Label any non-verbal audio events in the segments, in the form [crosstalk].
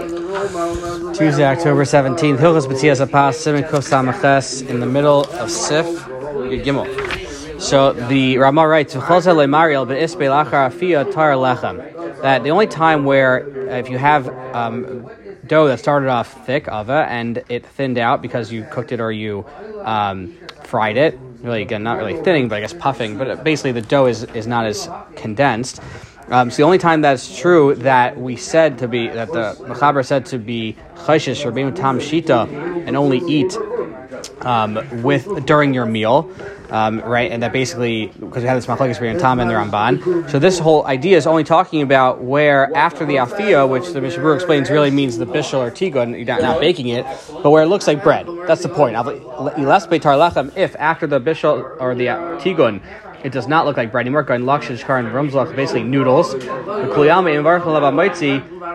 Tuesday, October 17th. Hilchas B'tzias Apas, Simon Samaches, in the middle of Sif. So the Ramah writes. That the only time where if you have um, dough that started off thick, ava, and it thinned out because you cooked it or you um, fried it, really again not really thinning, but I guess puffing, but basically the dough is, is not as condensed. Um, so the only time that's true that we said to be that the Mechaber said to be chayshish or tam shita and only eat um, with during your meal, um, right? And that basically because we had this machlekes between Tam and the Ramban. So this whole idea is only talking about where after the afia, which the Mishabur explains really means the bishul or tigun, you're not, not baking it, but where it looks like bread. That's the point. If after the bishul or the tigun it does not look like bread anymore. Going lakshish kar and rumzlach, basically noodles.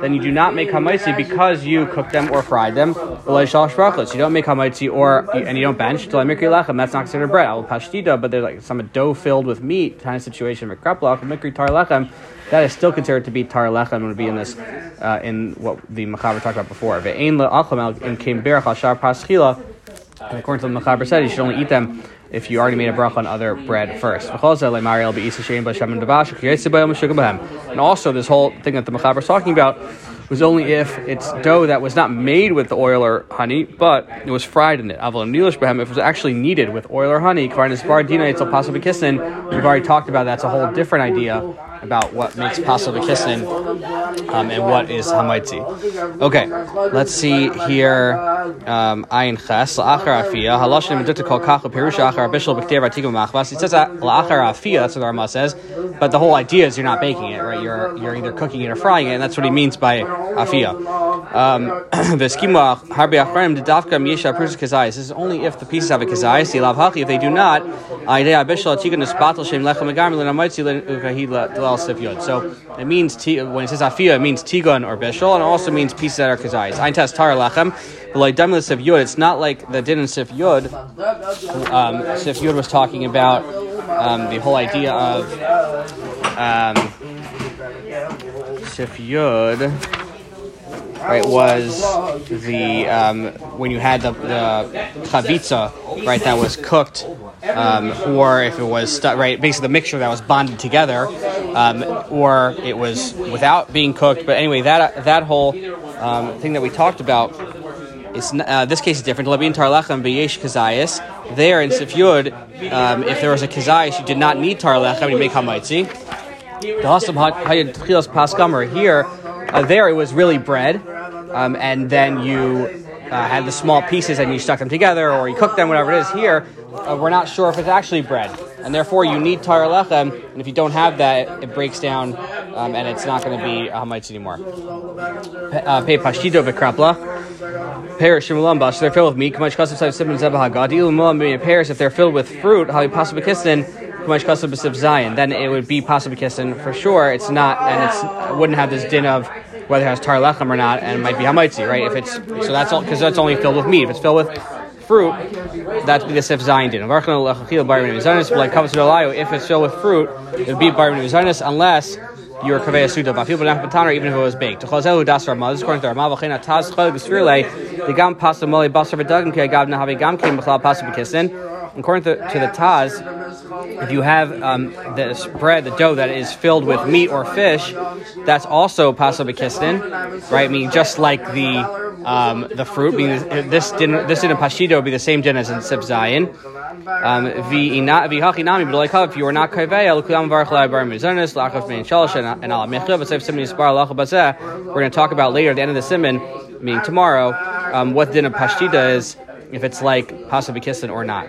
Then you do not make hamaitzi because you cook them or fried them. You don't make hamaitzi or and you don't bench. That's not considered bread. Will pashtida, but there's like some dough filled with meat kind of situation. That is still considered to be tar lechem. Would be in this uh, in what the machaber talked about before. Al. And according to the machaber said, you should only eat them if you already made a bracha on other bread first. And also, this whole thing that the Mechaber is talking about was only if it's dough that was not made with the oil or honey, but it was fried in it. If it was actually kneaded with oil or honey, we've already talked about that's a whole different idea about what makes pasal v'kisnin um, and what is hamaitzi. Okay, let's see here. Um, ayin ches la'achar afia halashim medutta kol kachu pirusha achar bishul b'ktev artikum machvas. It says la'achar afia. That's what the Rama says. But the whole idea is you're not baking it, right? You're you're either cooking it or frying it, and that's what he means by afia. Um, [clears throat] V'skimah harbi achranim dedavka miyesha pirusha kazayis. This is only if the pieces have a kazayis. Yilav hachi. If they do not. So it means t- when it says afia, it means tigun or bishul, and it also means pieces that are kazayis. Ein test tar Yud. It's not like the din in Sif Yud. Um, Sif Yud was talking about um, the whole idea of um, Sif right, was the um, when you had the, the chavitza, right, that was cooked, um, or if it was stu- right, basically the mixture that was bonded together, um, or it was without being cooked. But anyway, that that whole um, thing that we talked about. Is, uh, this case is different. Labin tarlechem beyesh kazayis. There in Sifyud, um, if there was a kazayis, you did not need tarlechem to make hamaitzi. The hasam hayad tchilas paskamer here. Uh, there, it was really bread, um, and then you uh, had the small pieces and you stuck them together, or you cooked them, whatever it is. Here, uh, we're not sure if it's actually bread, and therefore you need tar lechem. And if you don't have that, it breaks down, um, and it's not going to be a hamitz anymore. Pei pashtido bekrapla. Pears shimulamba. So they're filled with meat. Kamach kasav sav sibin zebah hagadi. Ilumulam pears. If they're filled with fruit, how you possibly kiss Zion, then it would be possibly kissing for sure. It's not, and it's it wouldn't have this din of whether it has tar lechem or not, and it might be hamaitzi, right? If it's so that's all because that's only filled with meat. If it's filled with fruit, that'd be the sif zayin din. If it's filled with fruit, it would be bar unless you're kaveh suda bafil b'nach even if it was baked. Chazelu das is according to Ramah. V'chein ataz chol g'sfirle the gam pasta moli basar v'dagim ki agav nahavi gam kim b'chlal pasta b'kisin. According to, to the Taz, if you have um, this bread, the dough that is filled with meat or fish, that's also pasabikistin, right? Meaning just like the um, the fruit, being this din this din of pashito would be the same din as in sip zayin. Um, if you are not we're going to talk about later at the end of the simon, meaning tomorrow, um, what din of pashita is, if it's like pasabikistin or not.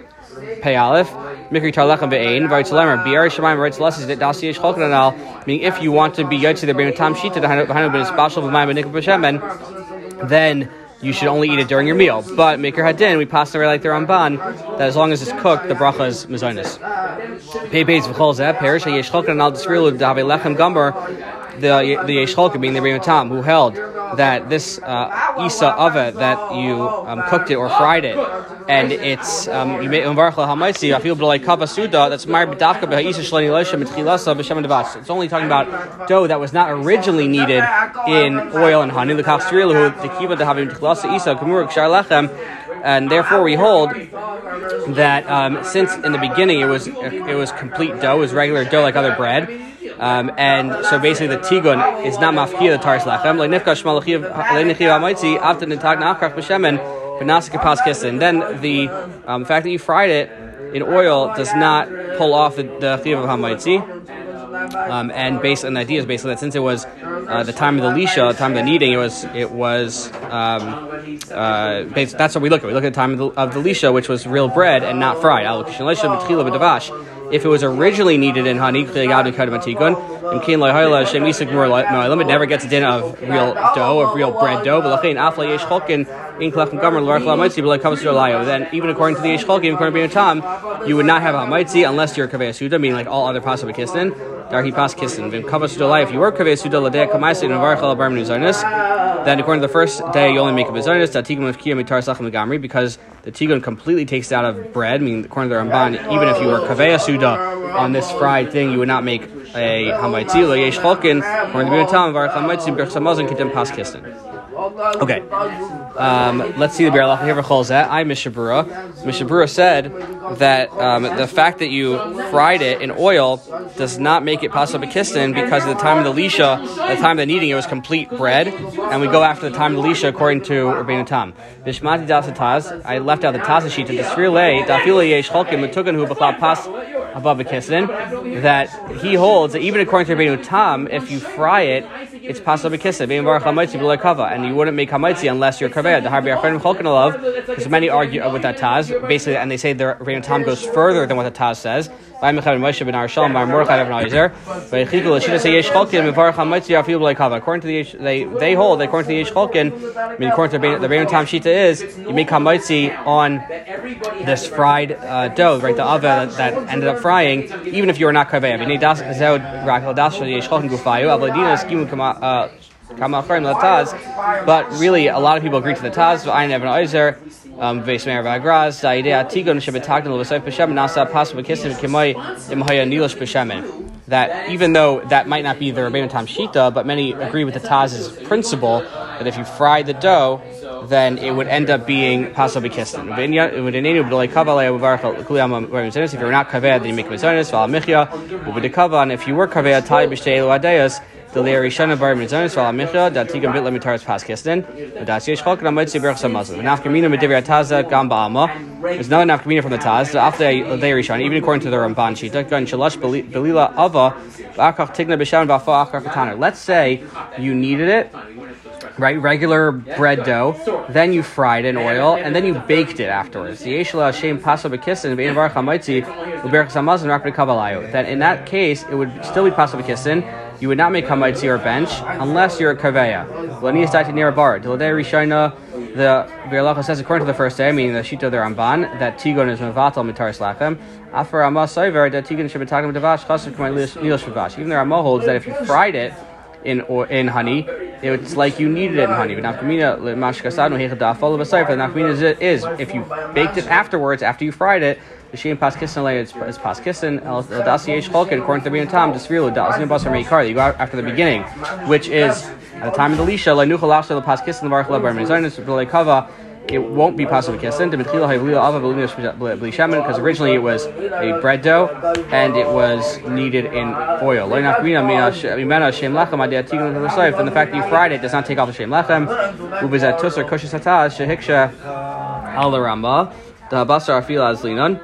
Pei Mikri Tarlechem Be'ein, Varitzalemmer, Biar Shemaim, Varitzalas, that Dasi Yesh Cholkananal, meaning if you want to be Yotzi, the Brim Tam Shita, the Hanu Ben Espashal V'mayim Ben Nikah then you should only eat it during your meal. But Maker Hadin, we pass over like the Ramban, that as long as it's cooked, the bracha is mazonis. Pei Beis V'chol Zeh, Perish, Yesh Cholkananal, Desrilu, Dave Lechem Gumber, the the Yeshcholka, being the Rebbe who held that this uh, Isa ava that you um, cooked it or fried it, and it's um, you made hamaitzi. I feel like kava suda. That's mar b'dafka b'ha'isa shlani loisha mitchilasa b'shem devash. It's only talking about dough that was not originally needed in oil and honey. The kafstrilu tekiva dehavim mitchilasa isa kamur kshar lechem and therefore we hold that um, since in the beginning it was it was complete dough, it was regular dough like other bread, um, and so basically the tigun is not mafkia the taris lechem like nifkash malachiv leinichiv amaitzi after the tag nachrach b'shemen benasik pas And then the um, fact that you fried it in oil does not pull off the, the chiv of hamaitzi. Um, and based on the idea is basically that since it was uh, the time of the lisha, the time of the kneading, it was it was um, uh, based, that's what we look at. We look at the time of the, of the lisha, which was real bread and not fried if it was originally needed in honey, it never gets a din of real dough, of real bread dough. But then, even according to the Yeshcholkin, according to Tam, you would not have a hamaitzi unless you're kaveh suda, meaning like all other possible kisnin. Darhi pas kisnin. Vim kaveh if you were kaveh suda ladeh kamaisid and varchal abar then according to the first day you only make a bezonis, tigun with kiyam mitar sachem because the tigun completely takes it out of bread. I mean, according to the Ramban, even if you were kaveh suda on this fried thing, you would not make a hamaitzi. According to the Tam, varach hamaitzi berch samazon kitim pas kistin. Okay, um, let's see the Biur Halacha here. V'chol I'm Mishabura. Mishabura said that um, the fact that you fried it in oil does not make it possible kistin because at the time of the lisha, the time of the kneading, it was complete bread, and we go after the time of the lisha according to Rabbeinu Tam. Bishmati das I left out the taz sheet. The sfirle dafila yesh chalkim metugan hu b'chlal pas above a kissin. That he holds that even according to Rabbeinu Tam, if you fry it it's possible chamaitzi below kava, and you wouldn't make chamaitzi unless you're kaveya. The harbi achronim cholkin alav, because many argue with that taz basically, and they say the Tam goes further than what the taz says. According to the they they hold that according to the Yesh Cholkin, I mean according to the Rebbeinu Tam Shita is you make chamaitzi on this fried uh, dough, right? The ava that, that, ended up frying, even if you were not kaveya. I mean, das zod rakal das Yesh Cholkin gufayu. Avladina skimu kama uh, but really, a lot of people agree to the Taz. I never Oizer, um, Vesmer Vagraz, Daidea Tigon Shabbatakna Lavasai Peshem, Nasa Possible Kissim Kimoi Imhaya Nilish Peshemin. That even though that might not be the Rabbeinu Tam Shita, but many agree with the Taz's principle that if you fry the dough, then it would end up being possibly kistin. If you're not kaveh, then you make mizonis, val michya, ubedekava, and if you were kaveh, tai b'shtei the Leirishana Bar Mitzvah Sval Micha that Tigam Bit Lemitaris Pas Kistin Das Yesh Chok Ramad Sibir Samazim Nafkamina Medivir Taza Gam Ba'ama There's another Nafkamina from the Taz after Leirishana even according to the Ramban Shita Gan Shalash Belila Ava Akach Tigna B'Shaman Ba'fa Akach Let's say you needed it right? Regular bread dough. Then you fried in oil, and then you baked it afterwards. Then in that case, it would still be possible kissin you would not make hamaitzi or bench unless you're a kaveya. Lanias dati near a bar. Diladei rishayna. The Biur Halacha says according to the first day, meaning the shita the Ramban, that tigon is mevatel mitaris lachem. After Ramah soiver that tigon should be talking devash chaser k'may nilish shavash. Even the Ramah holds that if you fried it in or in honey, it's like you needed it in honey. But nafkamina mashkasad hechadaf all of a Nafkamina is it is if you baked it afterwards after you fried it the Shem Pas Kissin is Pas Kissin, Das Yesh Cholkin, according to the Bin Tam, Disrilu, Das Basar Meikar, you go after the beginning, which is at the time of the Lisha, Lashta, the Pas Kissin, the Baruch Labar Mizanis, Kava, it won't be possible to kissin because originally it was a bread dough and it was kneaded in oil. Then the fact that you fried it does not take off the shem lechem. Al the Ramba, the Basar Afil Azlinan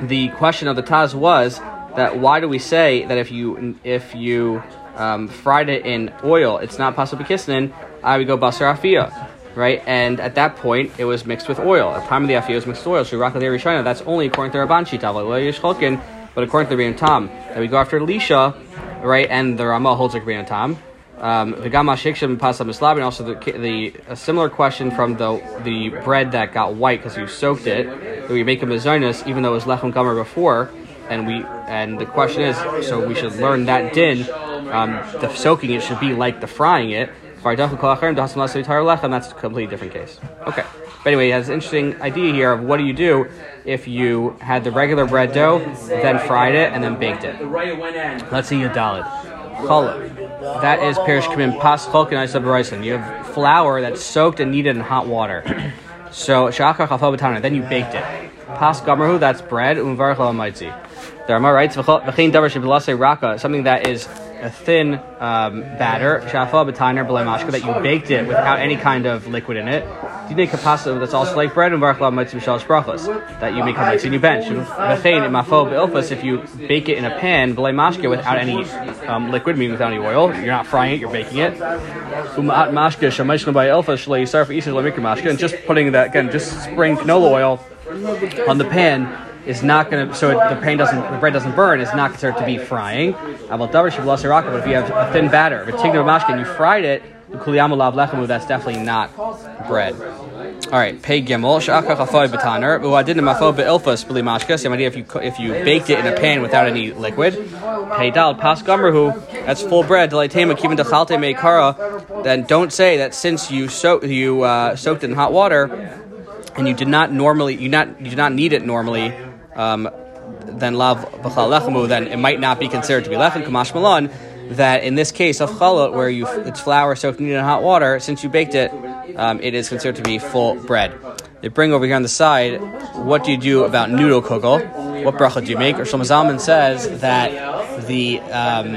the question of the Taz was that why do we say that if you if you um, fried it in oil, it's not possible kisnin? I would go basar afia, right? And at that point, it was mixed with oil. At the time of the afia, it was mixed with oil. So Rishana, that's only according to Rabban Shita, but according to the Tam, that we go after Elisha, right? And the Rama holds like Rebbeinu Tam. Um, the gama shikshem pasa also the, the a similar question from the the bread that got white because you soaked it. That we make a mezonus even though it was lechem gamer before, and we and the question is, so we should learn that din um, the soaking it should be like the frying it. That's a completely different case. Okay. But anyway, he has an interesting idea here of what do you do if you had the regular bread dough, then fried it, and then baked it. Let's see your dalid. That is perish kamin pas cholkin You have flour that's soaked and kneaded in hot water. so shachar chafal Then you baked it. Pas gamarhu. That's bread. Umvar chalamitzi. The Rama writes v'chein davar raka. Something that is a thin um, batter, shafa b'tainer mashka, that you baked it without any kind of liquid in it. Dine kapasa that's also like bread and varchla mitzvah shalosh brachos that you make a mitzvah you bench. V'chein imafo be'ilfas if you bake it in a pan b'lei mashka without any um, liquid, meaning without any oil. You're not frying it, you're baking it. Umat mashka shemeshna by ilfas shalei yisar for isha mashka and just putting that again, just spraying canola oil on the pan is not going to, so it, the pan doesn't, the bread doesn't burn, it's not considered to be frying. But if you have a thin batter, if it's mashka and you fried it, that's definitely not bread. All right, pay gimel shaka chafoy betaner. Uadin mafo beilfas b'li mashka. Same idea if you if you baked it in a pan without any liquid. Pay dal pas who That's full bread. Delaitema kivin dechalte meikara. Then don't say that since you so you uh, soaked it in hot water and you did not normally you not you do not need it normally um, then lav b'chal lechamu, then it might not be considered to be lechem kamash malon. That in this case of chalot, where you it's flour soaked in hot water, since you baked it, um, it is considered to be full bread. They bring over here on the side. What do you do about noodle kugel? What bracha do you make? Or Shlomo Zalman says that the um,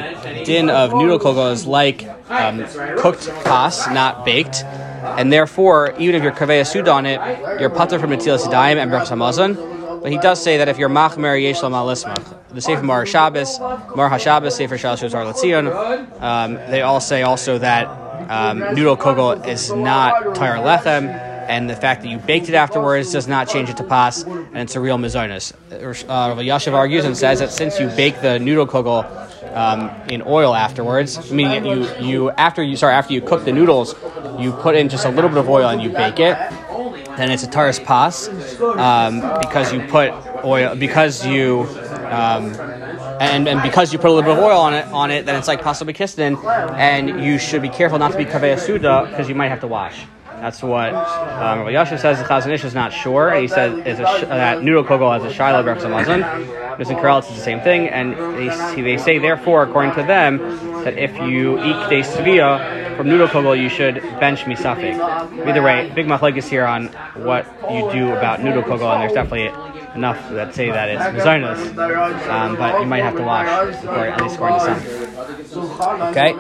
din of noodle kugel is like um, cooked pas, not baked, and therefore, even if you're kaveh sud on it, you're pater from Yadayim and brachas hamazon. But he does say that if you're machmer yeshlam alismach, the Sefer Mar Shabbos, Mar HaShabbos, Sefer Shalosh Ar Letzion, um, they all say also that um, noodle kugel is not tire lechem, and the fact that you baked it afterwards does not change it to pas, and it's a real mizonis. Uh, Yashav argues and says that since you bake the noodle kugel um, in oil afterwards, meaning you you after you sorry after you cook the noodles, you put in just a little bit of oil and you bake it then it's a taras pas um, because you put oil because you um, and, and because you put a little bit of oil on it on it then it's like pasta bekistin and you should be careful not to be kaveh suda because you might have to wash. That's what um, Yasha says. The Chazon Ish is not sure. He says is a, that noodle kogel has a shiloh. There's in Corral, it's the same thing. And they, they say, therefore, according to them, that if you eat kdei svia from noodle kogel, you should bench misafik. Either way, big machlekes here on what you do about noodle kogel, and there's definitely enough that say that it's mizonos, um, but you might have to watch, before at least according to some. Okay.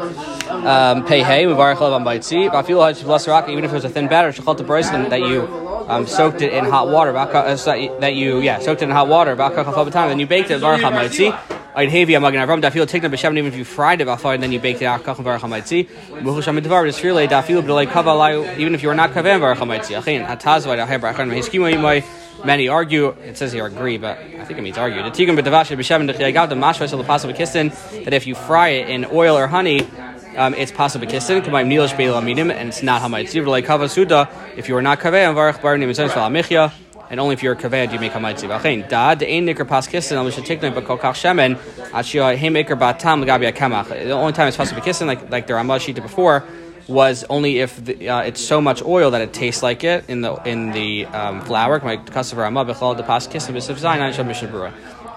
Um, pay hey, muvarach lev amaitzi. Bafil haj raka. Even if it was a thin batter, shachal to that you um, soaked it in hot water. Uh, that you yeah soaked it in hot water. Then you baked it. Varach amaitzi. I'd have you magen avram dafil take the b'shem even if you fried it before and then you baked it out kach varach hamaitzi. Muhu sham midvar desfirle dafil b'lei kavalayu even if you were not kaven varach hamaitzi. Achin hatazva daher brachan mehiskima yimai. Many argue, it says here agree, but I think it means argue. The tikkun b'davash b'shem the mashvas of the possible kissin that if you fry it in oil or honey, um, it's possible kissin. K'mayim nilish beil aminim, and it's not hamaitziv like kava suda. If you are not kaveh, varach bar nim mitzvah michya, and only if you're kaveh do you make hamaitziv. Achein da de ein nikar pas kissin al mishatiknei b'kol kach shemen achia haymaker batam l'gabi akamach. The only time it's possible kissin, like like the Ramah shita before was only if the, uh, it's so much oil that it tastes like it in the in the um, flour.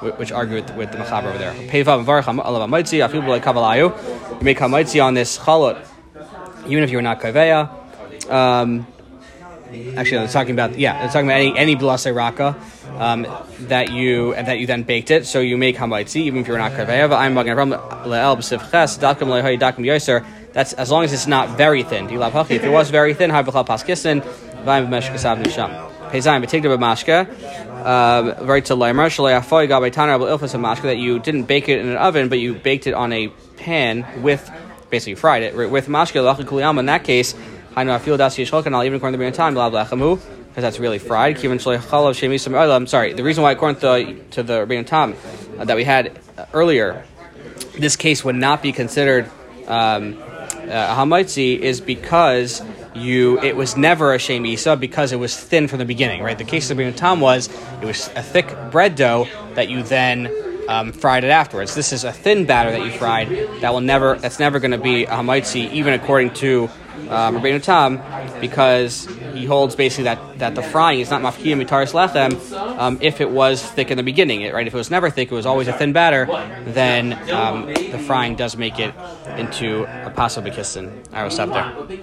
Which argue with, with the Machaber over there. You make hamaitzi on this chalot, even if you're not kaveya. Um, actually, no, it's talking about yeah, it's talking about any any blase raka um, that you that you then baked it. So you make hamaitzi even if you're not kaveya. I'm from le'el b'sif ches dakim dakim yoser. That's as long as it's not very thin. If it was very thin, ha'b'chal paskisin, v'ayim b'meshka sav nisham. Pezayim b'tigda b'mashka, um, very to leimer, shalei afoy gabay taner ilfas mashka, that you didn't bake it in an oven, but you baked it on a pan with, basically fried it, with mashka, kuliyam, in that case, hainu afil das and I'll even according to the time, blah blah because that's really fried. I'm sorry. The reason why, according to the, to the Rabbeinu uh, that we had uh, earlier, this case would not be considered um, uh, is because you it was never a shem isa because it was thin from the beginning, right? The case of the Tam was it was a thick bread dough that you then um, fried it afterwards. This is a thin batter that you fried that will never that's never going to be a hamaitzi, even according to um, Rabbeinu Tam, because he holds basically that, that the frying is not mafkiyah mitaris lechem um, if it was thick in the beginning, right? If it was never thick, it was always a thin batter, then um, the frying does make it into a pasul bekissin. I there.